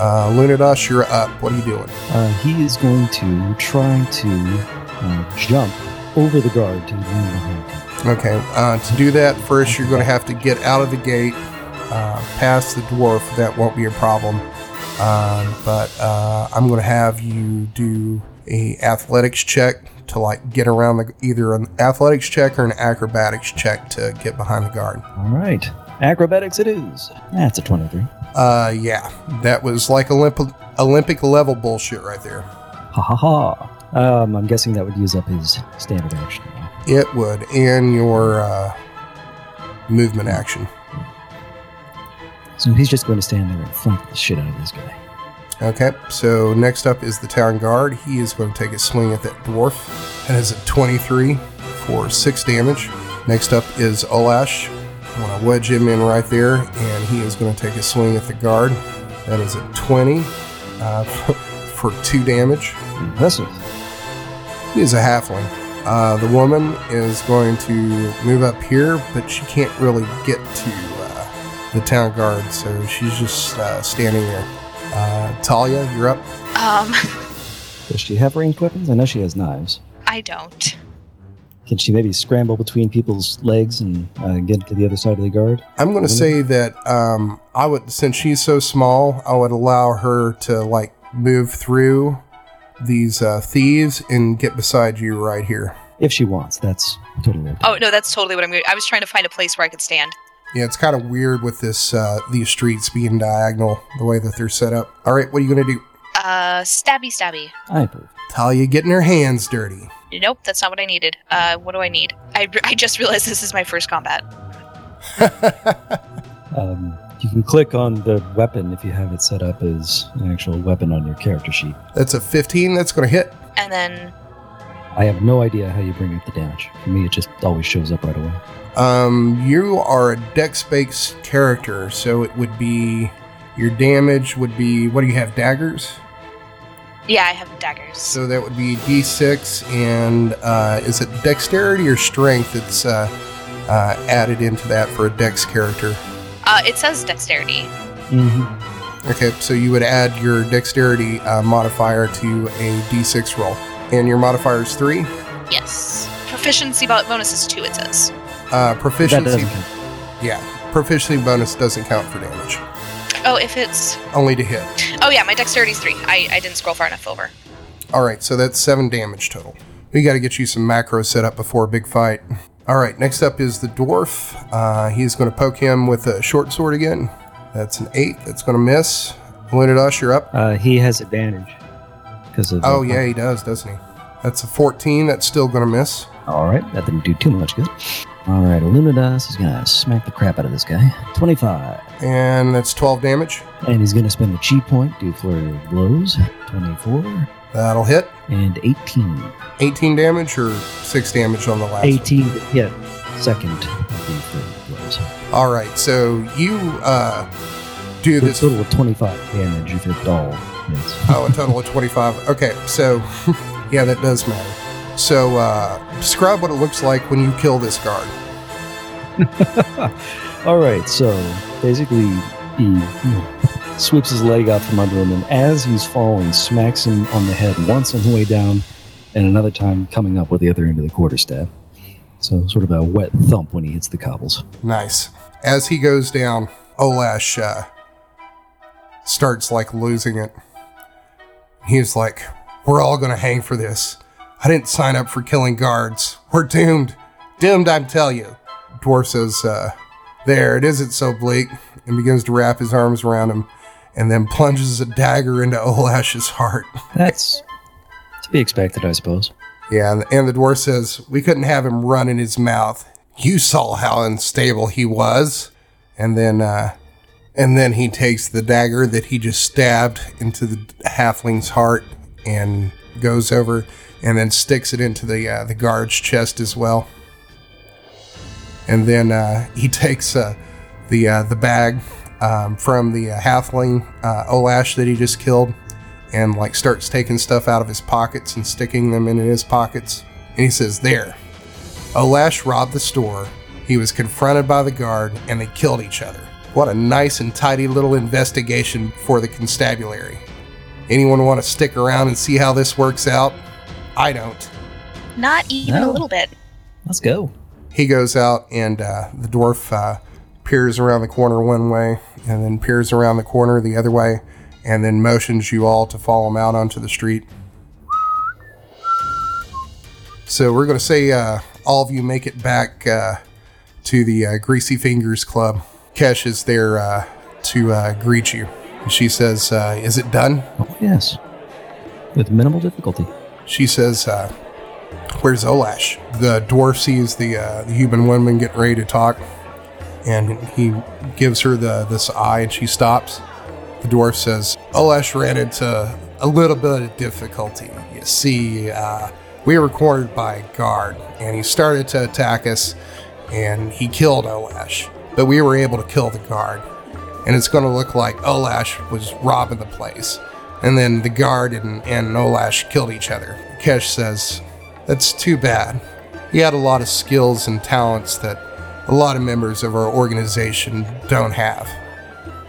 Uh, Lunadas, you're up. What are you doing? Uh, he is going to try to uh, jump over the guard to land behind him. Okay, uh, to do that, first you're going to have to get out of the gate, uh, past the dwarf. That won't be a problem. Um, but uh, I'm going to have you do a athletics check to like get around the either an athletics check or an acrobatics check to get behind the guard. All right. Acrobatics it is. That's a 23. Uh, yeah, that was like Olymp- Olympic level bullshit right there. Ha ha ha. Um, I'm guessing that would use up his standard action. It would, and your uh, movement action. So he's just going to stand there and flank the shit out of this guy. Okay, so next up is the town guard. He is going to take a swing at that dwarf. That is a 23 for 6 damage. Next up is Olash. I want to wedge him in right there, and he is going to take a swing at the guard. That is a 20 uh, for 2 damage. Impressive. He is a halfling. Uh, the woman is going to move up here, but she can't really get to uh, the town guard, so she's just uh, standing there. Uh, Talia, you're up. Um, Does she have ranged weapons? I know she has knives. I don't. Can she maybe scramble between people's legs and uh, get to the other side of the guard? I'm going to say that um, I would, since she's so small, I would allow her to like move through these uh, thieves and get beside you right here. If she wants, that's totally okay. Oh no, that's totally what I'm. Going I was trying to find a place where I could stand. Yeah, it's kind of weird with this uh, these streets being diagonal the way that they're set up. All right, what are you going to do? Uh, stabby, stabby. I approve. Talia getting her hands dirty. Nope, that's not what I needed. Uh, what do I need? I, I just realized this is my first combat. Um, you can click on the weapon if you have it set up as an actual weapon on your character sheet. That's a 15. That's going to hit. And then, I have no idea how you bring up the damage. For me, it just always shows up right away. Um, you are a dex-based character, so it would be your damage would be what do you have? Daggers. Yeah, I have daggers. So that would be d6, and uh, is it dexterity or strength that's uh, uh, added into that for a dex character? Uh, it says dexterity. Mm-hmm. Okay, so you would add your dexterity uh, modifier to a d6 roll, and your modifier is three. Yes. Proficiency bonus is two. It says. Uh, That proficiency. doesn't count. Yeah, proficiency bonus doesn't count for damage, Oh, if it's only to hit. oh yeah, my dexterity's three. I I didn't scroll far enough over. All right, so that's seven damage total. We got to get you some macro set up before a big fight. All right, next up is the dwarf. Uh, he's going to poke him with a short sword again. That's an eight. That's going to miss. Lunadas, you're up. Uh, he has advantage because of. Oh yeah, he does, doesn't he? That's a 14. That's still going to miss. All right, that didn't do too much good. All right, Illumidas is gonna smack the crap out of this guy. Twenty-five, And that's 12 damage. and he's gonna spend a chi point, do flurry of blows. Twenty-four That'll hit. and eighteen. 18 damage or 6 damage on the last one? Eighteen to hit. Second flurry of blows. All right, so you uh, do A this. total of twenty-five damage if it all hits. Oh, a total of 25. Okay, so yeah, that does matter. So uh, describe what it looks like when you kill this guard. All right, so basically, he you know, sweeps his leg out from under him, and as he's falling, smacks him on the head once on the way down, and another time coming up with the other end of the quarterstaff. So, sort of a wet thump when he hits the cobbles. Nice. As he goes down, Olash uh, starts like losing it. He's like, "We're all gonna hang for this. I didn't sign up for killing guards. We're doomed. Doomed, I tell you." Dwarf says, uh, "There, it isn't so bleak," and begins to wrap his arms around him, and then plunges a dagger into Olash's heart. That's to be expected, I suppose. Yeah, and, and the dwarf says, We couldn't have him run in his mouth. You saw how unstable he was. And then, uh, and then he takes the dagger that he just stabbed into the halfling's heart and goes over and then sticks it into the uh, the guard's chest as well. And then uh, he takes uh, the uh, the bag um, from the uh, halfling uh, Olash that he just killed and like starts taking stuff out of his pockets and sticking them in his pockets. And he says, There. Olash robbed the store. He was confronted by the guard and they killed each other. What a nice and tidy little investigation for the constabulary. Anyone want to stick around and see how this works out? I don't. Not even No. a little bit. Let's go. He goes out and uh, the dwarf uh, peers around the corner one way and then peers around the corner the other way and then motions you all to follow him out onto the street. So we're going to say uh, all of you make it back uh, to the uh, Greasy Fingers Club. Kesh is there uh, to uh, greet you. She says, uh, Is it done? Oh, yes. With minimal difficulty. She says, uh, "Where's Olash?" The dwarf sees the uh, the human woman getting ready to talk, and he gives her the this eye, and she stops. The dwarf says, "Olash ran into a little bit of difficulty. You see, uh, we were cornered by a guard, and he started to attack us, and he killed Olash. But we were able to kill the guard, and it's going to look like Olash was robbing the place." And then the guard and, and Olash killed each other. Kesh says, That's too bad. He had a lot of skills and talents that a lot of members of our organization don't have.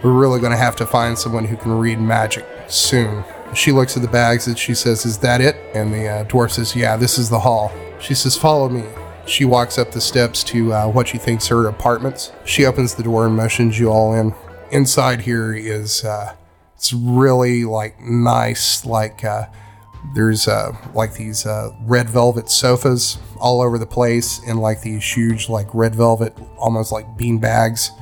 We're really going to have to find someone who can read magic soon. She looks at the bags and she says, Is that it? And the uh, dwarf says, Yeah, this is the haul. She says, Follow me. She walks up the steps to uh, what she thinks are apartments. She opens the door and motions you all in. Inside here is uh, it's really like nice like uh, there's uh, like these uh, red velvet sofas all over the place and like these huge like red velvet almost like bean bags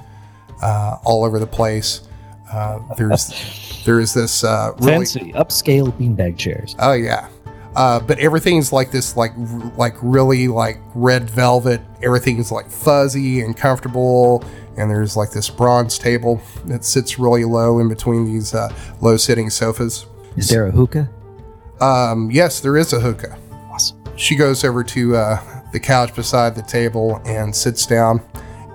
uh, all over the place uh, there's there's this uh, really Fancy upscale beanbag chairs. Oh yeah. Uh, but everything's like this, like like really like red velvet. Everything's like fuzzy and comfortable. And there's like this bronze table that sits really low in between these uh, low sitting sofas. Is there a hookah? Um, yes, there is a hookah. Awesome. She goes over to uh, the couch beside the table and sits down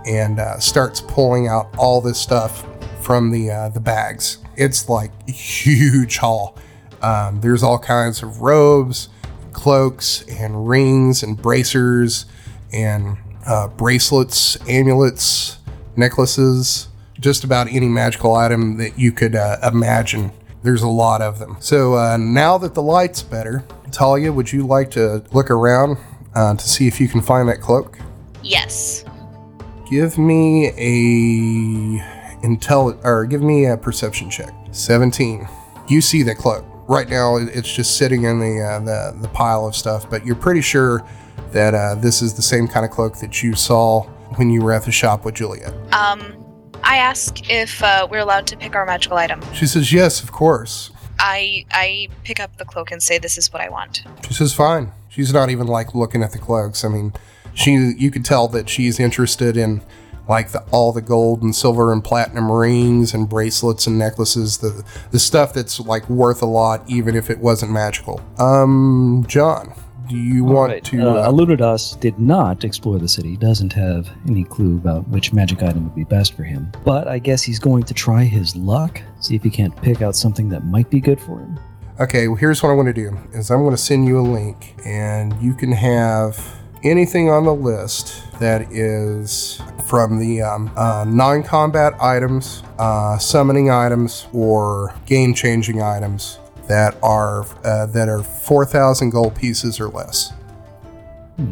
and uh, starts pulling out all this stuff from the uh, the bags. It's like a huge haul. Um, there's all kinds of robes, cloaks, and rings and bracers and uh, bracelets, amulets, necklaces, just about any magical item that you could uh, imagine. There's a lot of them. So uh, now that the light's better, Talia, would you like to look around uh, to see if you can find that cloak? Yes. Give me a intel or give me a perception check. 17. You see the cloak. Right now it's just sitting in the uh, the the pile of stuff, but you're pretty sure that uh, this is the same kind of cloak that you saw when you were at the shop with Juliet. Um, I ask if uh, we're allowed to pick our magical item. She says, "Yes, of course." I I pick up the cloak and say, "This is what I want." She says, "Fine." She's not even like looking at the cloaks. I mean, she you could tell that she's interested in like the, all the gold and silver and platinum rings and bracelets and necklaces, the the stuff that's like worth a lot, even if it wasn't magical. Um, John, do you want Right, to? Uh, Uh, Alunadas did not explore the city. Doesn't have any clue about which magic item would be best for him. But I guess he's going to try his luck. See if he can't pick out something that might be good for him. Okay, well, here's what I'm going to do: is I'm going to send you a link, and you can have anything on the list that is from the um, uh, non-combat items, uh, summoning items, or game-changing items that are uh, that are 4,000 gold pieces or less.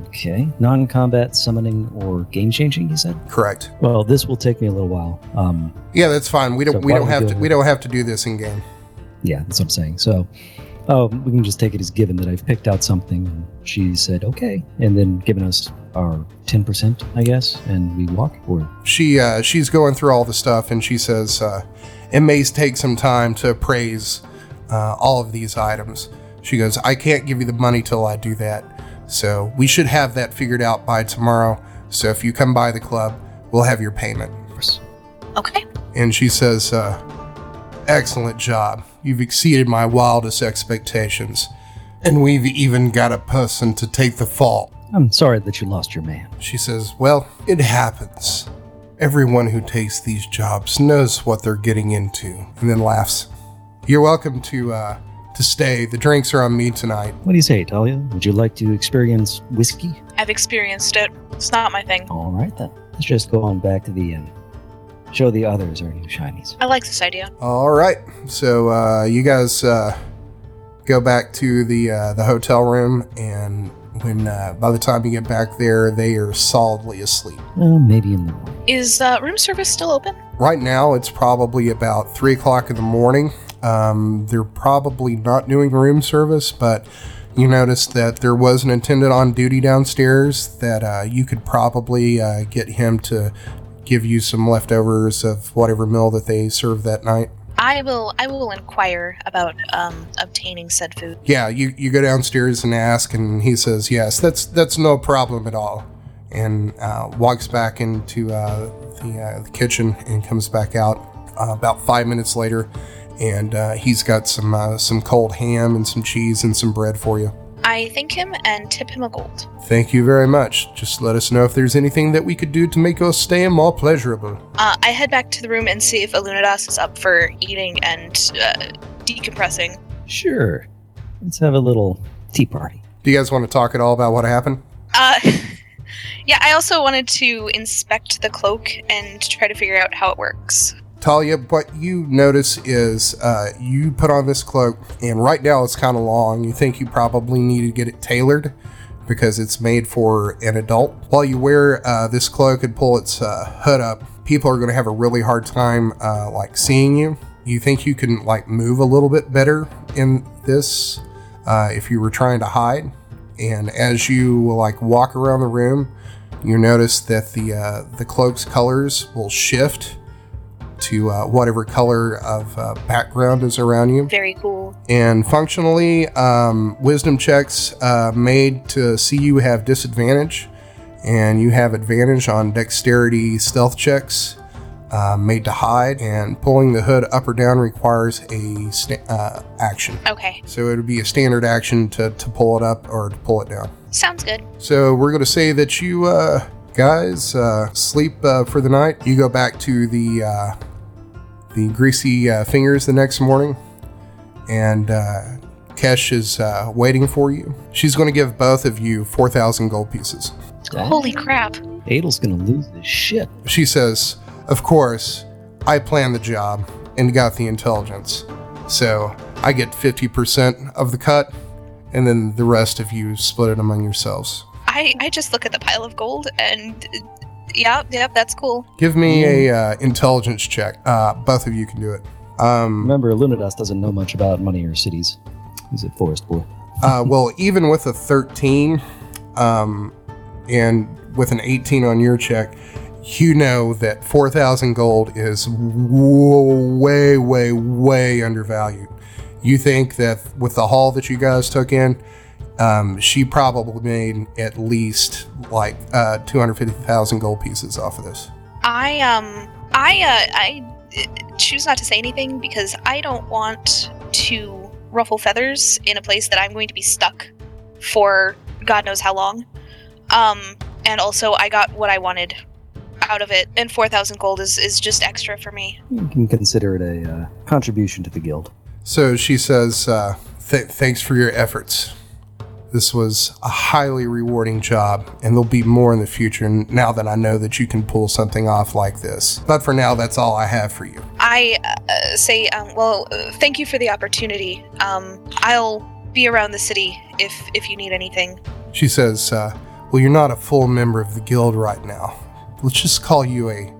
Okay. Non-combat summoning or game changing. He said. Correct. Well, this will take me a little while. Um, Yeah, that's fine. We don't So we don't don't we have to we don't have to do this in game. yeah, that's what I'm saying. So, oh, we can just take it as given that I've picked out something. And she said okay, and then given us our ten percent, I guess, and we walk. Or she uh, she's going through all the stuff and she says uh, it may take some time to appraise uh, all of these items she goes i can't give you the money till i do that so we should have that figured out by tomorrow so if you come by the club we'll have your payment Okay. and she says uh, excellent job you've exceeded my wildest expectations and we've even got a person to take the fall. I'm sorry that you lost your man. she says, Well, it happens. Everyone who takes these jobs knows what they're getting into, and then laughs. You're welcome to uh, to stay. The drinks are on me tonight. What do you say, Talia? Would you like to experience whiskey? I've experienced it. It's not my thing. All right then. Let's just go on back to the inn. Show the others our new shinies. I like this idea. All right. So uh, you guys uh, go back to the uh, the hotel room, and when uh, by the time you get back there, they are solidly asleep. Well, maybe in the morning. Is uh, room service still open? Right now, it's probably about three o'clock in the morning. Um, they're probably not doing room service, but you notice that there was an attendant on duty downstairs that uh, you could probably uh, get him to give you some leftovers of whatever meal that they served that night. I will. I will inquire about um, obtaining said food. Yeah, you, you go downstairs and ask, and he says, "Yes, that's that's no problem at all," and uh, walks back into uh, the, uh, the kitchen and comes back out uh, about five minutes later, and uh, he's got some uh, some cold ham and some cheese and some bread for you. I thank him and tip him a gold. Thank you very much. Just let us know if there's anything that we could do to make your stay more pleasurable. Uh, I head back to the room and see if Alunadas is up for eating and uh, decompressing. Sure. Let's have a little tea party. Do you guys want to talk at all about what happened? Uh, yeah, I also wanted to inspect the cloak and try to figure out how it works. Talia, what you notice is uh, you put on this cloak, and right now it's kind of long. You think you probably need to get it tailored because it's made for an adult. While you wear uh, this cloak and pull its uh, hood up, people are going to have a really hard time uh, like seeing you. You think you can like move a little bit better in this uh, if you were trying to hide. And as you like walk around the room, you notice that the uh, the cloak's colors will shift to uh, whatever color of uh, background is around you. Very cool. And functionally, um, wisdom checks uh, made to see you have disadvantage, and you have advantage on dexterity stealth checks uh, made to hide. And pulling the hood up or down requires a sta- uh, action. Okay, So it would be a standard action to, to pull it up or to pull it down. sounds good. So we're going to say that you uh, guys uh, sleep uh, for the night. You go back to the uh, the greasy uh, fingers the next morning, and uh, Kesh is uh, waiting for you. She's going to give both of you four thousand gold pieces. Holy crap. Adel's gonna lose his shit. She says, "Of course, I planned the job and got the intelligence, so I get fifty percent of the cut." And then the rest of you split it among yourselves. I, I just look at the pile of gold and Yep, yep, that's cool. Give me a uh, intelligence check. Uh, both of you can do it. Um, Remember, Lunadas doesn't know much about money or cities. He's a forest boy. uh, well, even with a 13 um, and with an 18 on your check, you know that 4,000 gold is w- way, way, way undervalued. You think that with the haul that you guys took in, um, she probably made at least like uh, 250,000 gold pieces off of this. I um I uh I uh, choose not to say anything because I don't want to ruffle feathers in a place that I'm going to be stuck for God knows how long. Um and also I got what I wanted out of it and 4000 gold is is just extra for me. You can consider it a uh, contribution to the guild. So she says, uh, th- Thanks for your efforts. This was a highly rewarding job, and there'll be more in the future now that I know that you can pull something off like this. But for now, that's all I have for you. I uh, say um well uh, thank you for the opportunity. Um I'll be around the city if if you need anything. She says, uh, Well, you're not a full member of the guild right now. Let's just call you a,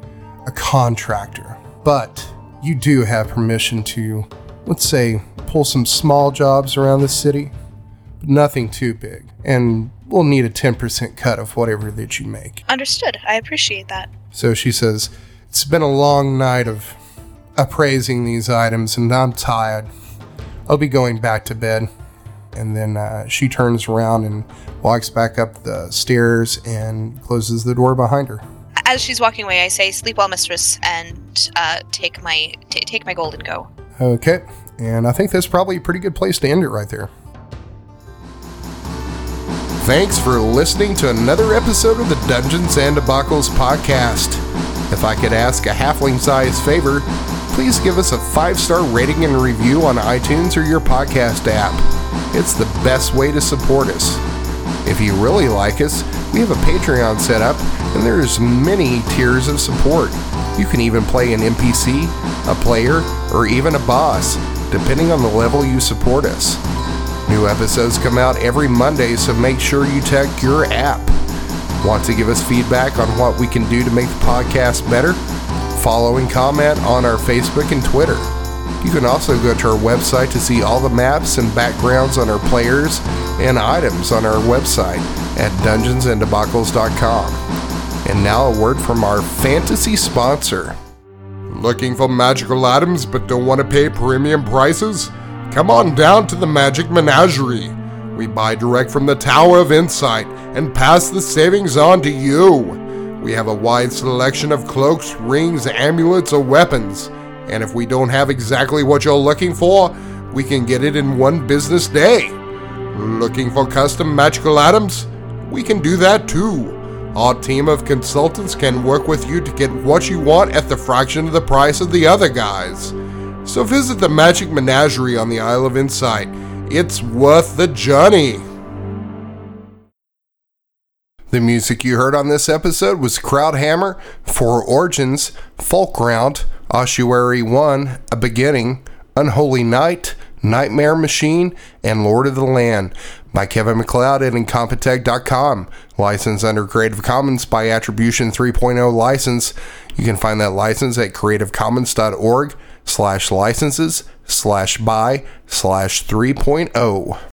a contractor. But you do have permission to, let's say, pull some small jobs around the city, nothing too big. And we'll need a 10% cut of whatever that you make. Understood. I appreciate that. So she says, It's been a long night of appraising these items, and I'm tired. I'll be going back to bed. And then uh, she turns around and walks back up the stairs and closes the door behind her. As she's walking away, I say, "Sleep well, mistress," and uh, take my t- take my gold and go. Okay, and I think that's probably a pretty good place to end it right there. Thanks for listening to another episode of the Dungeons and Debacles podcast. If I could ask a halfling sized favor, please give us a five star rating and review on iTunes or your podcast app. It's the best way to support us. If you really like us, we have a Patreon set up and there's many tiers of support. You can even play an NPC, a player, or even a boss, depending on the level you support us. New episodes come out every Monday, so make sure you check your app. Want to give us feedback on what we can do to make the podcast better? Follow and comment on our Facebook and Twitter. You can also go to our website to see all the maps and backgrounds on our players and items on our website at dungeonsanddebacles.com. And now a word from our fantasy sponsor. Looking for magical items but don't want to pay premium prices? Come on down to the Magic Menagerie. We buy direct from the Tower of Insight and pass the savings on to you. We have a wide selection of cloaks, rings, amulets, or weapons. And if we don't have exactly what you're looking for, we can get it in one business day. Looking for custom magical items? We can do that too. Our team of consultants can work with you to get what you want at the fraction of the price of the other guys. So visit the Magic Menagerie on the Isle of Insight. It's worth the journey. The music you heard on this episode was Crowdhammer, Four Origins, Folk Round, Ossuary 1, A Beginning, Unholy Night, Nightmare Machine, and Lord of the Land by Kevin MacLeod at Incompetech.com. Licensed under Creative Commons by Attribution 3.0 license. You can find that license at creativecommons.org slash licenses slash by slash 3.0.